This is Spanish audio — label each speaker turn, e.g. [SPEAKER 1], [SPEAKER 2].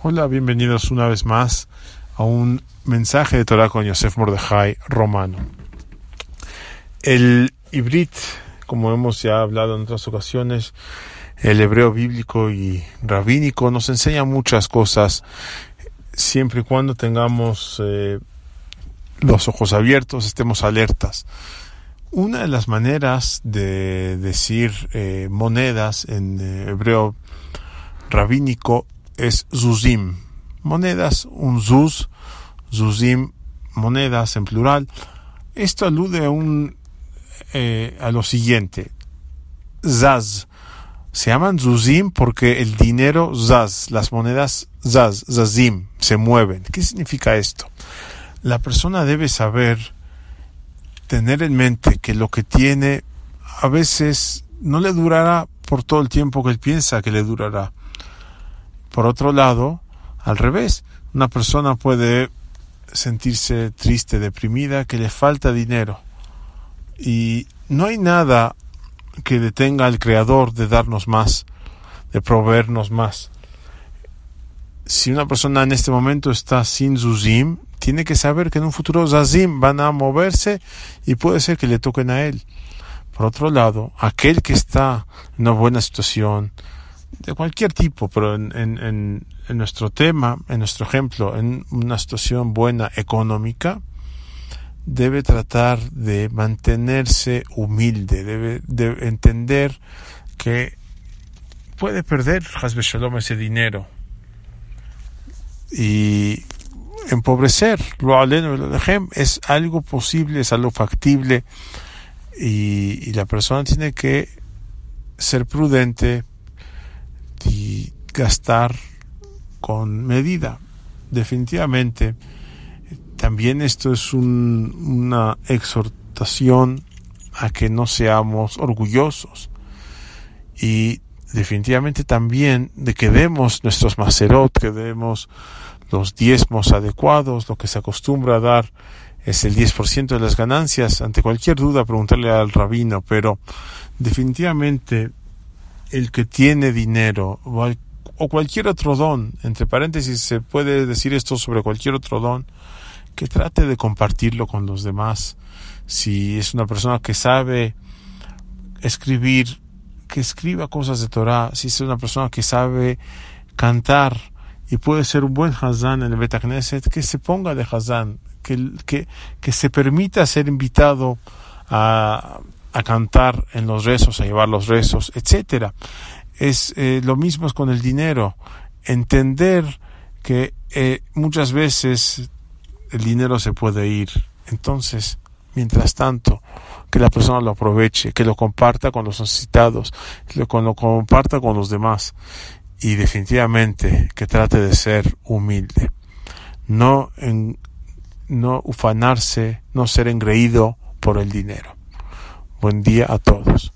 [SPEAKER 1] Hola, bienvenidos una vez más a un mensaje de Torah con Yosef Mordejai romano. El hibrit, como hemos ya hablado en otras ocasiones, el hebreo bíblico y rabínico nos enseña muchas cosas siempre y cuando tengamos eh, los ojos abiertos, estemos alertas. Una de las maneras de decir eh, monedas en eh, hebreo rabínico es zuzim, monedas, un zuz, zuzim, monedas en plural. Esto alude a, un, eh, a lo siguiente, zaz. Se llaman zuzim porque el dinero zaz, las monedas zaz, zazim, se mueven. ¿Qué significa esto? La persona debe saber, tener en mente que lo que tiene a veces no le durará por todo el tiempo que él piensa que le durará. Por otro lado, al revés, una persona puede sentirse triste, deprimida, que le falta dinero. Y no hay nada que detenga al Creador de darnos más, de proveernos más. Si una persona en este momento está sin Zuzim, tiene que saber que en un futuro Zazim van a moverse y puede ser que le toquen a él. Por otro lado, aquel que está en una buena situación, de cualquier tipo, pero en, en, nuestro tema, en nuestro ejemplo, en una situación buena económica, debe tratar de mantenerse humilde, debe de entender que puede perder Hasbe Shalom ese dinero y empobrecer. Lo es algo posible, es algo factible y, la persona tiene que ser prudente, gastar con medida. Definitivamente, también esto es un, una exhortación a que no seamos orgullosos y definitivamente también de que demos nuestros macerot, que demos los diezmos adecuados, lo que se acostumbra a dar es el 10% de las ganancias. Ante cualquier duda, preguntarle al rabino, pero definitivamente el que tiene dinero o cualquier otro don, entre paréntesis se puede decir esto sobre cualquier otro don, que trate de compartirlo con los demás. Si es una persona que sabe escribir, que escriba cosas de Torah. Si es una persona que sabe cantar y puede ser un buen Hazán en el Betagneset, que se ponga de Hazán, que, que, que se permita ser invitado a a cantar en los rezos, a llevar los rezos, etcétera. Es eh, lo mismo es con el dinero. Entender que eh, muchas veces el dinero se puede ir. Entonces, mientras tanto, que la persona lo aproveche, que lo comparta con los necesitados, que lo, lo comparta con los demás y definitivamente que trate de ser humilde. No, en, no ufanarse, no ser engreído por el dinero. Buen día a todos.